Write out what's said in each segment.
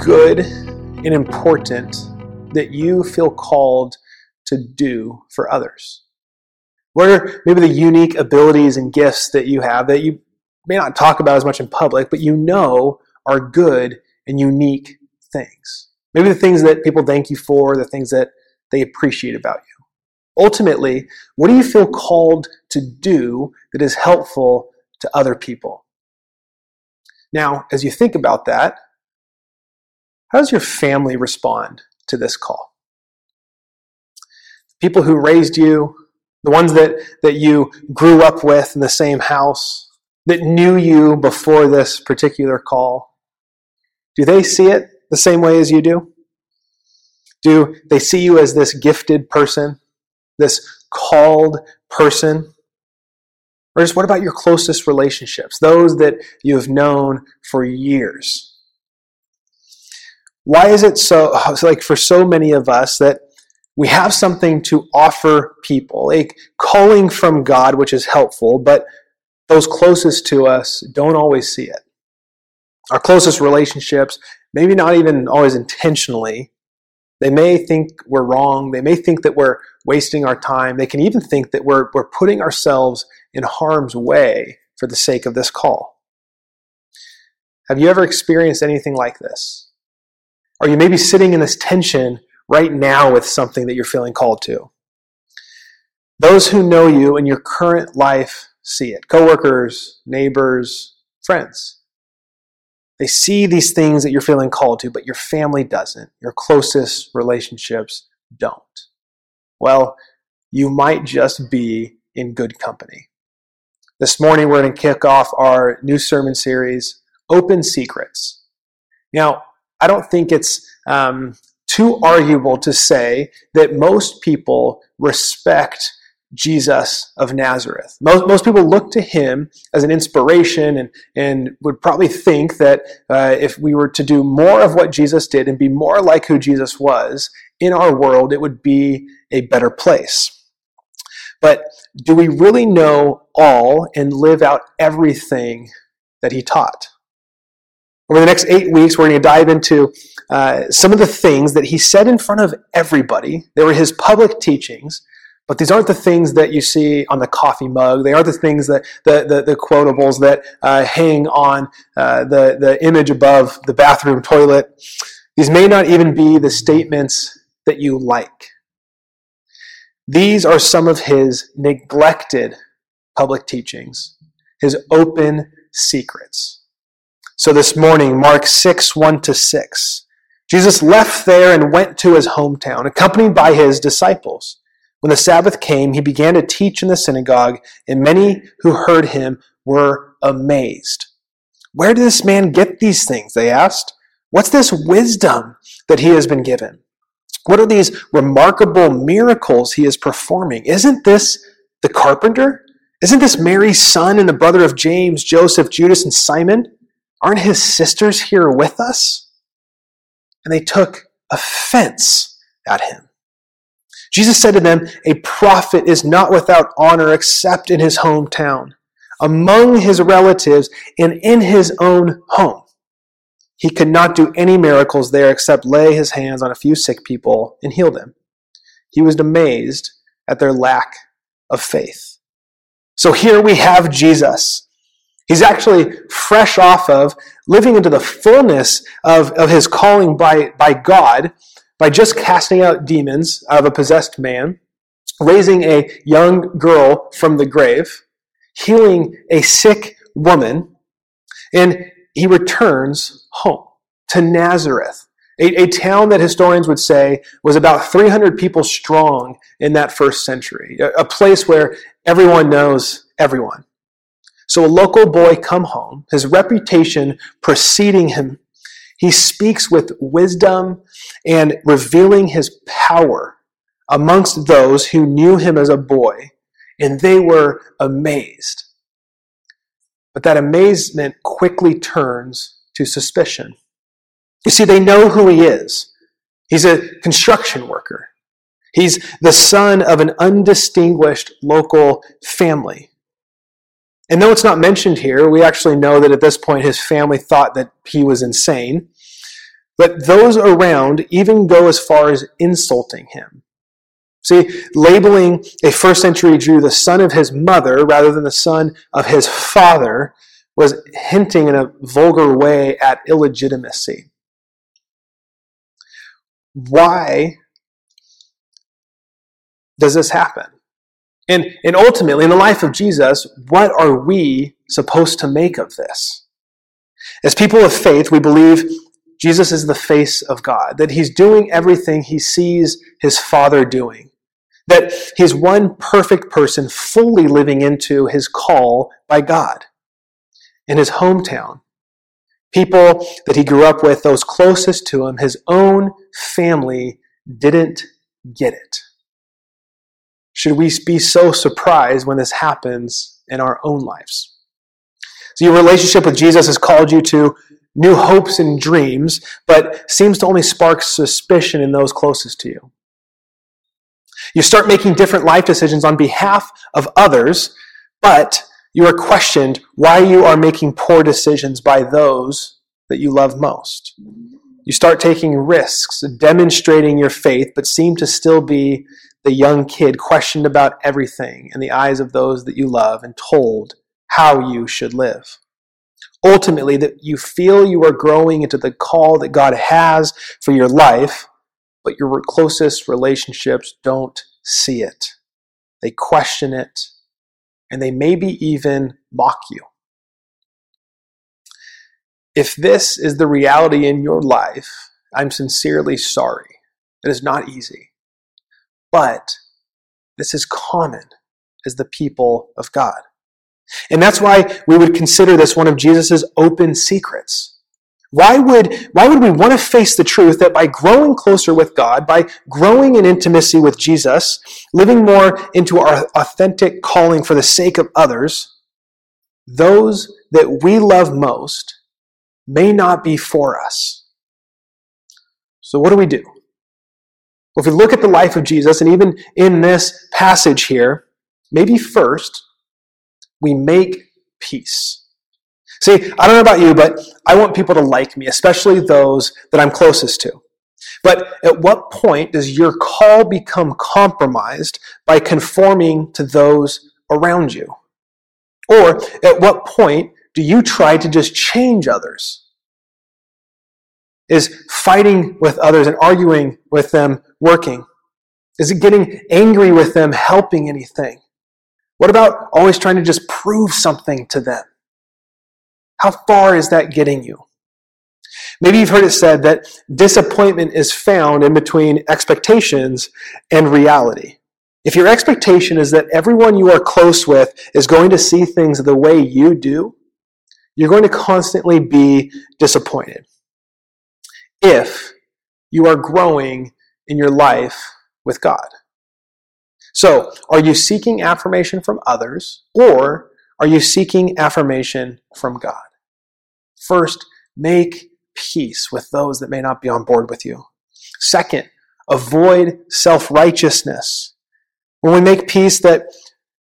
good and important that you feel called to do for others? What are maybe the unique abilities and gifts that you have that you may not talk about as much in public, but you know are good and unique things? Maybe the things that people thank you for, the things that they appreciate about you. Ultimately, what do you feel called to do that is helpful to other people? Now, as you think about that, how does your family respond to this call? People who raised you, the ones that, that you grew up with in the same house, that knew you before this particular call, do they see it the same way as you do? Do they see you as this gifted person, this called person? Or just what about your closest relationships, those that you have known for years? Why is it so, like for so many of us, that we have something to offer people, a calling from God, which is helpful, but those closest to us don't always see it. Our closest relationships, maybe not even always intentionally, they may think we're wrong. They may think that we're wasting our time. They can even think that we're, we're putting ourselves in harm's way for the sake of this call. Have you ever experienced anything like this? Are you maybe sitting in this tension right now with something that you're feeling called to? Those who know you in your current life see it coworkers, neighbors, friends. They see these things that you're feeling called to, but your family doesn't. Your closest relationships don't. Well, you might just be in good company. This morning, we're going to kick off our new sermon series, Open Secrets. Now, I don't think it's um, too arguable to say that most people respect Jesus of Nazareth. Most, most people look to him as an inspiration and, and would probably think that uh, if we were to do more of what Jesus did and be more like who Jesus was in our world, it would be a better place. But do we really know all and live out everything that he taught? Over the next eight weeks, we're going to dive into uh, some of the things that he said in front of everybody. They were his public teachings but these aren't the things that you see on the coffee mug. They aren't the things that the, the, the quotables that uh, hang on uh, the, the image above the bathroom toilet. These may not even be the statements that you like. These are some of his neglected public teachings, his open secrets. So this morning, Mark 6, 1 to 6. Jesus left there and went to his hometown, accompanied by his disciples. When the Sabbath came, he began to teach in the synagogue, and many who heard him were amazed. Where did this man get these things? They asked. What's this wisdom that he has been given? What are these remarkable miracles he is performing? Isn't this the carpenter? Isn't this Mary's son and the brother of James, Joseph, Judas, and Simon? Aren't his sisters here with us? And they took offense at him. Jesus said to them, A prophet is not without honor except in his hometown, among his relatives, and in his own home. He could not do any miracles there except lay his hands on a few sick people and heal them. He was amazed at their lack of faith. So here we have Jesus. He's actually fresh off of living into the fullness of, of his calling by, by God by just casting out demons of a possessed man, raising a young girl from the grave, healing a sick woman, and he returns home to Nazareth, a, a, town that historians would say was about 300 people strong in that first century, a, a place where everyone knows everyone. So a local boy come home, his reputation preceding him he speaks with wisdom and revealing his power amongst those who knew him as a boy, and they were amazed. But that amazement quickly turns to suspicion. You see, they know who he is. He's a construction worker. He's the son of an undistinguished local family. And though it's not mentioned here, we actually know that at this point his family thought that he was insane. but those around even go as far as insulting him. See, labeling a first century Jew the son of his mother rather than the son of his father was hinting in a vulgar way at illegitimacy. Why does this happen? And, and ultimately, in the life of Jesus, what are we supposed to make of this? As people of faith, we believe Jesus is the face of God, that he's doing everything he sees his Father doing, that he's one perfect person fully living into his call by God in his hometown. People that he grew up with, those closest to him, his own family, didn't get it. Should we be so surprised when this happens in our own lives? So, your relationship with Jesus has called you to new hopes and dreams, but seems to only spark suspicion in those closest to you. You start making different life decisions on behalf of others, but you are questioned why you are making poor decisions by those that you love most. You start taking risks, demonstrating your faith, but seem to still be the young kid questioned about everything in the eyes of those that you love and told how you should live. Ultimately, that you feel you are growing into the call that God has for your life, but your closest relationships don't see it. They question it, and they maybe even mock you. If this is the reality in your life, I'm sincerely sorry. It is not easy. But this is common as the people of God. And that's why we would consider this one of Jesus' open secrets. Why would, why would we want to face the truth that by growing closer with God, by growing in intimacy with Jesus, living more into our authentic calling for the sake of others, those that we love most may not be for us? So, what do we do? Well, if we look at the life of Jesus, and even in this passage here, maybe first we make peace. See, I don't know about you, but I want people to like me, especially those that I'm closest to. But at what point does your call become compromised by conforming to those around you? Or at what point do you try to just change others? Is fighting with others and arguing with them working? Is it getting angry with them helping anything? What about always trying to just prove something to them? How far is that getting you? Maybe you've heard it said that disappointment is found in between expectations and reality. If your expectation is that everyone you are close with is going to see things the way you do, you're going to constantly be disappointed. If you are growing in your life with God. So, are you seeking affirmation from others or are you seeking affirmation from God? First, make peace with those that may not be on board with you. Second, avoid self righteousness. When we make peace that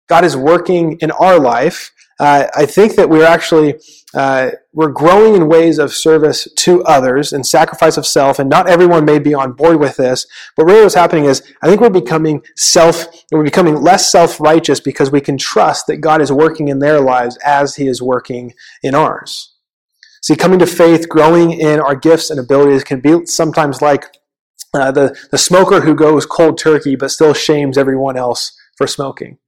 God is working in our life, uh, I think that we're actually uh, we're growing in ways of service to others and sacrifice of self, and not everyone may be on board with this. But really, what's happening is I think we're becoming self, we're becoming less self-righteous because we can trust that God is working in their lives as He is working in ours. See, coming to faith, growing in our gifts and abilities can be sometimes like uh, the the smoker who goes cold turkey but still shames everyone else for smoking.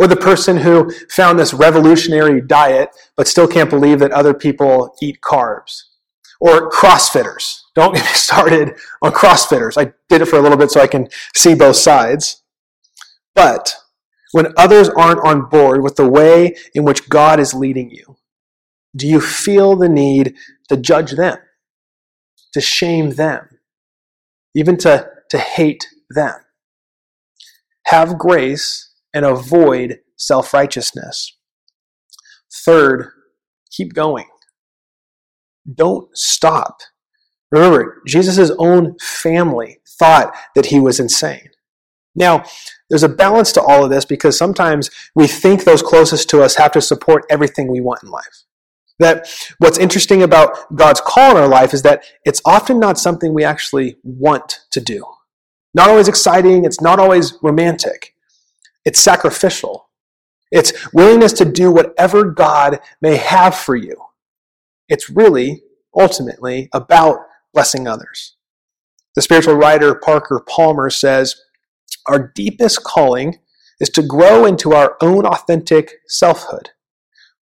Or the person who found this revolutionary diet but still can't believe that other people eat carbs. Or CrossFitters. Don't get me started on CrossFitters. I did it for a little bit so I can see both sides. But when others aren't on board with the way in which God is leading you, do you feel the need to judge them, to shame them, even to, to hate them? Have grace and avoid self righteousness. Third, keep going. Don't stop. Remember, Jesus' own family thought that he was insane. Now, there's a balance to all of this because sometimes we think those closest to us have to support everything we want in life. That what's interesting about God's call in our life is that it's often not something we actually want to do. Not always exciting, it's not always romantic. It's sacrificial. It's willingness to do whatever God may have for you. It's really, ultimately, about blessing others. The spiritual writer Parker Palmer says, Our deepest calling is to grow into our own authentic selfhood,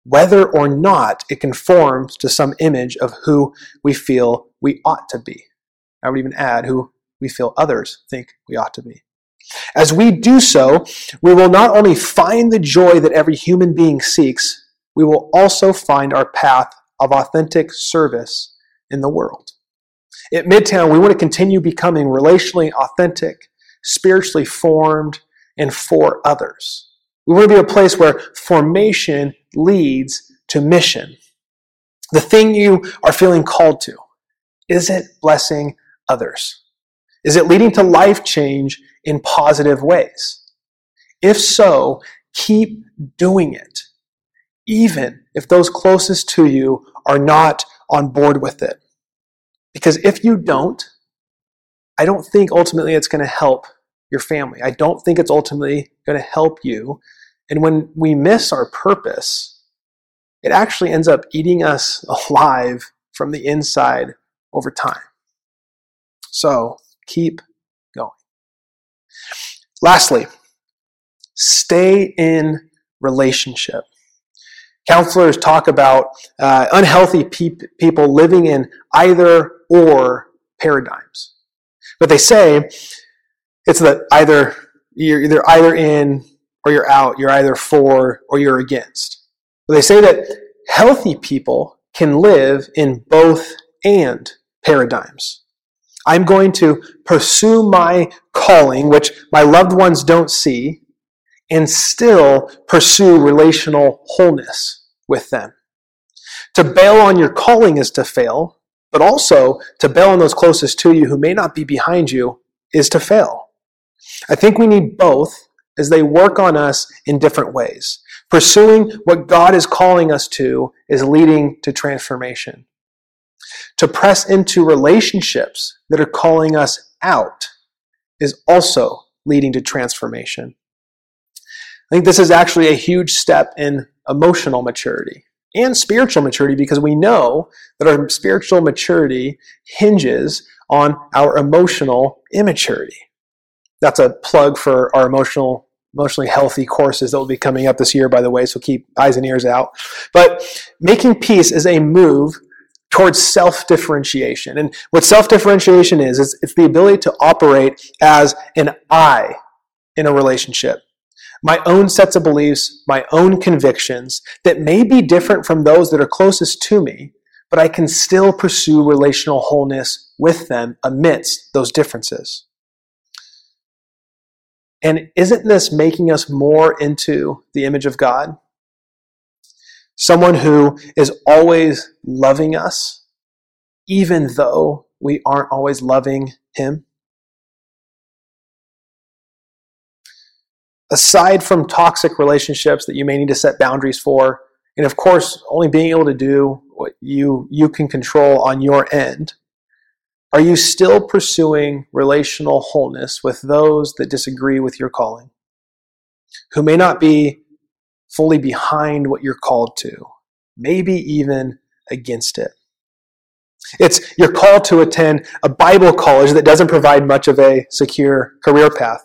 whether or not it conforms to some image of who we feel we ought to be. I would even add who we feel others think we ought to be. As we do so, we will not only find the joy that every human being seeks, we will also find our path of authentic service in the world. At Midtown, we want to continue becoming relationally authentic, spiritually formed, and for others. We want to be a place where formation leads to mission. The thing you are feeling called to, is it blessing others? Is it leading to life change in positive ways? If so, keep doing it, even if those closest to you are not on board with it. Because if you don't, I don't think ultimately it's going to help your family. I don't think it's ultimately going to help you. And when we miss our purpose, it actually ends up eating us alive from the inside over time. So keep going. Lastly, stay in relationship. Counselors talk about uh, unhealthy pe- people living in either or paradigms. But they say it's that either you're either either in or you're out, you're either for or you're against. But they say that healthy people can live in both and paradigms. I'm going to pursue my calling, which my loved ones don't see, and still pursue relational wholeness with them. To bail on your calling is to fail, but also to bail on those closest to you who may not be behind you is to fail. I think we need both as they work on us in different ways. Pursuing what God is calling us to is leading to transformation to press into relationships that are calling us out is also leading to transformation. I think this is actually a huge step in emotional maturity and spiritual maturity because we know that our spiritual maturity hinges on our emotional immaturity. That's a plug for our emotional emotionally healthy courses that will be coming up this year by the way so keep eyes and ears out but making peace is a move towards self differentiation. And what self differentiation is, is it's the ability to operate as an I in a relationship. My own sets of beliefs, my own convictions that may be different from those that are closest to me, but I can still pursue relational wholeness with them amidst those differences. And isn't this making us more into the image of God? Someone who is always loving us, even though we aren't always loving Him. Aside from toxic relationships that you may need to set boundaries for, and of course, only being able to do what you, you can control on your end, are you still pursuing relational wholeness with those that disagree with your calling? Who may not be fully behind what you're called to, maybe even against it. It's you're called to attend a Bible college that doesn't provide much of a secure career path.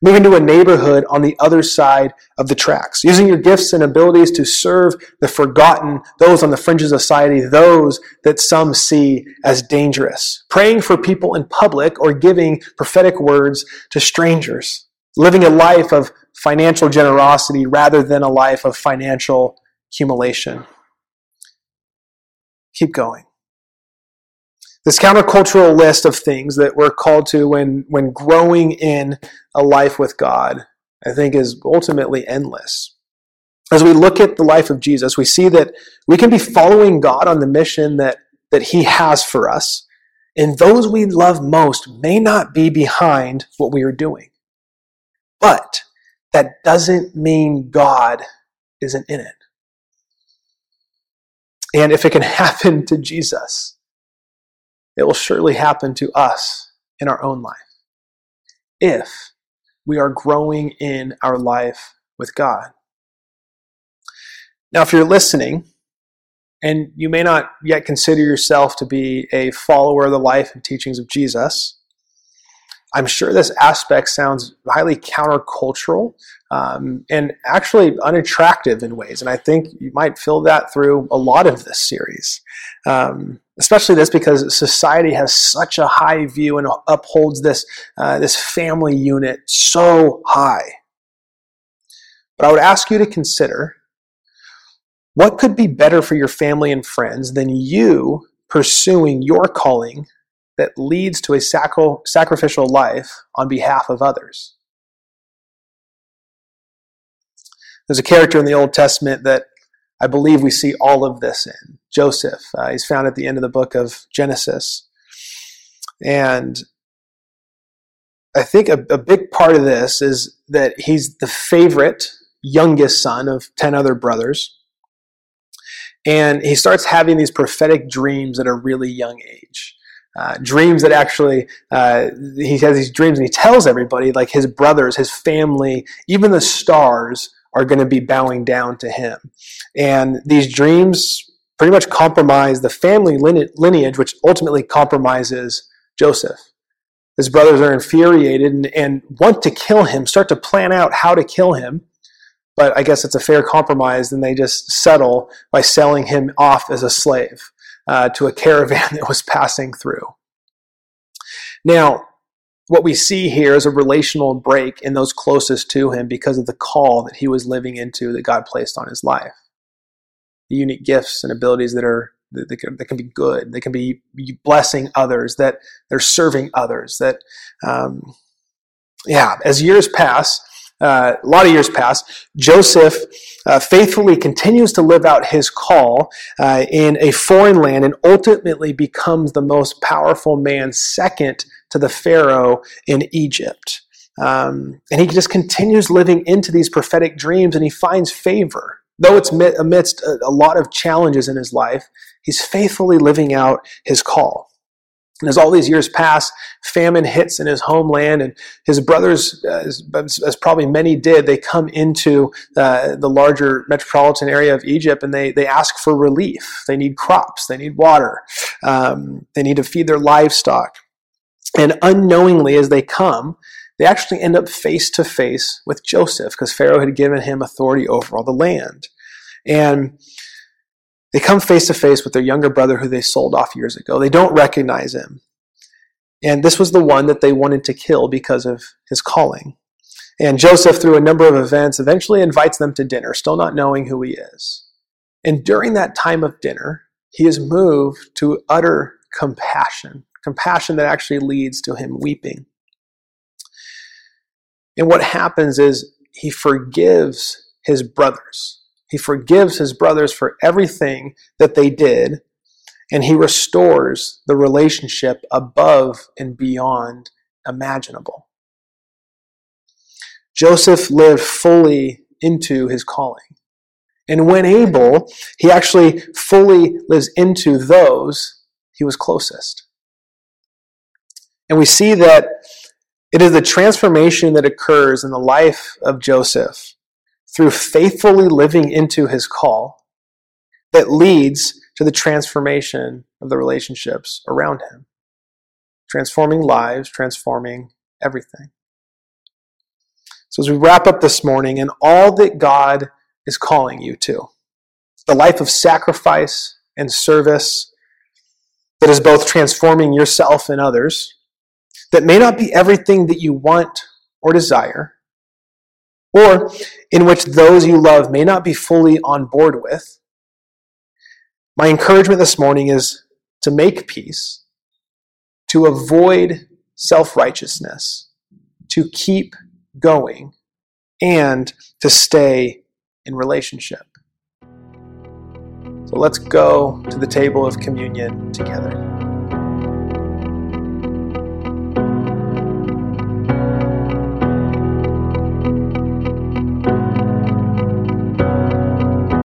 Move into a neighborhood on the other side of the tracks, using your gifts and abilities to serve the forgotten, those on the fringes of society, those that some see as dangerous. Praying for people in public or giving prophetic words to strangers. Living a life of financial generosity rather than a life of financial accumulation. Keep going. This countercultural list of things that we're called to when, when growing in a life with God, I think, is ultimately endless. As we look at the life of Jesus, we see that we can be following God on the mission that, that He has for us, and those we love most may not be behind what we are doing. But that doesn't mean God isn't in it. And if it can happen to Jesus, it will surely happen to us in our own life. If we are growing in our life with God. Now, if you're listening, and you may not yet consider yourself to be a follower of the life and teachings of Jesus, I'm sure this aspect sounds highly countercultural um, and actually unattractive in ways. And I think you might feel that through a lot of this series. Um, especially this because society has such a high view and upholds this, uh, this family unit so high. But I would ask you to consider what could be better for your family and friends than you pursuing your calling that leads to a sacrificial life on behalf of others. There's a character in the Old Testament that I believe we see all of this in Joseph. Uh, he's found at the end of the book of Genesis. And I think a, a big part of this is that he's the favorite youngest son of 10 other brothers. And he starts having these prophetic dreams at a really young age. Uh, dreams that actually uh, he has these dreams and he tells everybody like his brothers his family even the stars are going to be bowing down to him. And these dreams pretty much compromise the family lineage which ultimately compromises joseph. His brothers are infuriated and, and want to kill him start to plan out how to kill him. But I guess it's a fair compromise, and they just settle by selling him off as a slave uh, to a caravan that was passing through. Now, what we see here is a relational break in those closest to him because of the call that he was living into that God placed on his life. The unique gifts and abilities that are that can, that can be good, they can be blessing others, that they're serving others. That, um, yeah, as years pass, uh, a lot of years pass, Joseph uh, faithfully continues to live out his call uh, in a foreign land and ultimately becomes the most powerful man, second to the Pharaoh in Egypt. Um, and he just continues living into these prophetic dreams and he finds favor. Though it's amidst a, a lot of challenges in his life, he's faithfully living out his call. And as all these years pass, famine hits in his homeland, and his brothers, as, as probably many did, they come into uh, the larger metropolitan area of Egypt and they, they ask for relief. They need crops, they need water, um, they need to feed their livestock. And unknowingly, as they come, they actually end up face to face with Joseph because Pharaoh had given him authority over all the land. And they come face to face with their younger brother who they sold off years ago. They don't recognize him. And this was the one that they wanted to kill because of his calling. And Joseph, through a number of events, eventually invites them to dinner, still not knowing who he is. And during that time of dinner, he is moved to utter compassion, compassion that actually leads to him weeping. And what happens is he forgives his brothers. He forgives his brothers for everything that they did, and he restores the relationship above and beyond imaginable. Joseph lived fully into his calling. And when able, he actually fully lives into those he was closest. And we see that it is the transformation that occurs in the life of Joseph through faithfully living into his call that leads to the transformation of the relationships around him. Transforming lives, transforming everything. So, as we wrap up this morning, and all that God is calling you to the life of sacrifice and service that is both transforming yourself and others, that may not be everything that you want or desire, or in which those you love may not be fully on board with, my encouragement this morning is to make peace, to avoid self righteousness, to keep going, and to stay in relationship. So let's go to the table of communion together.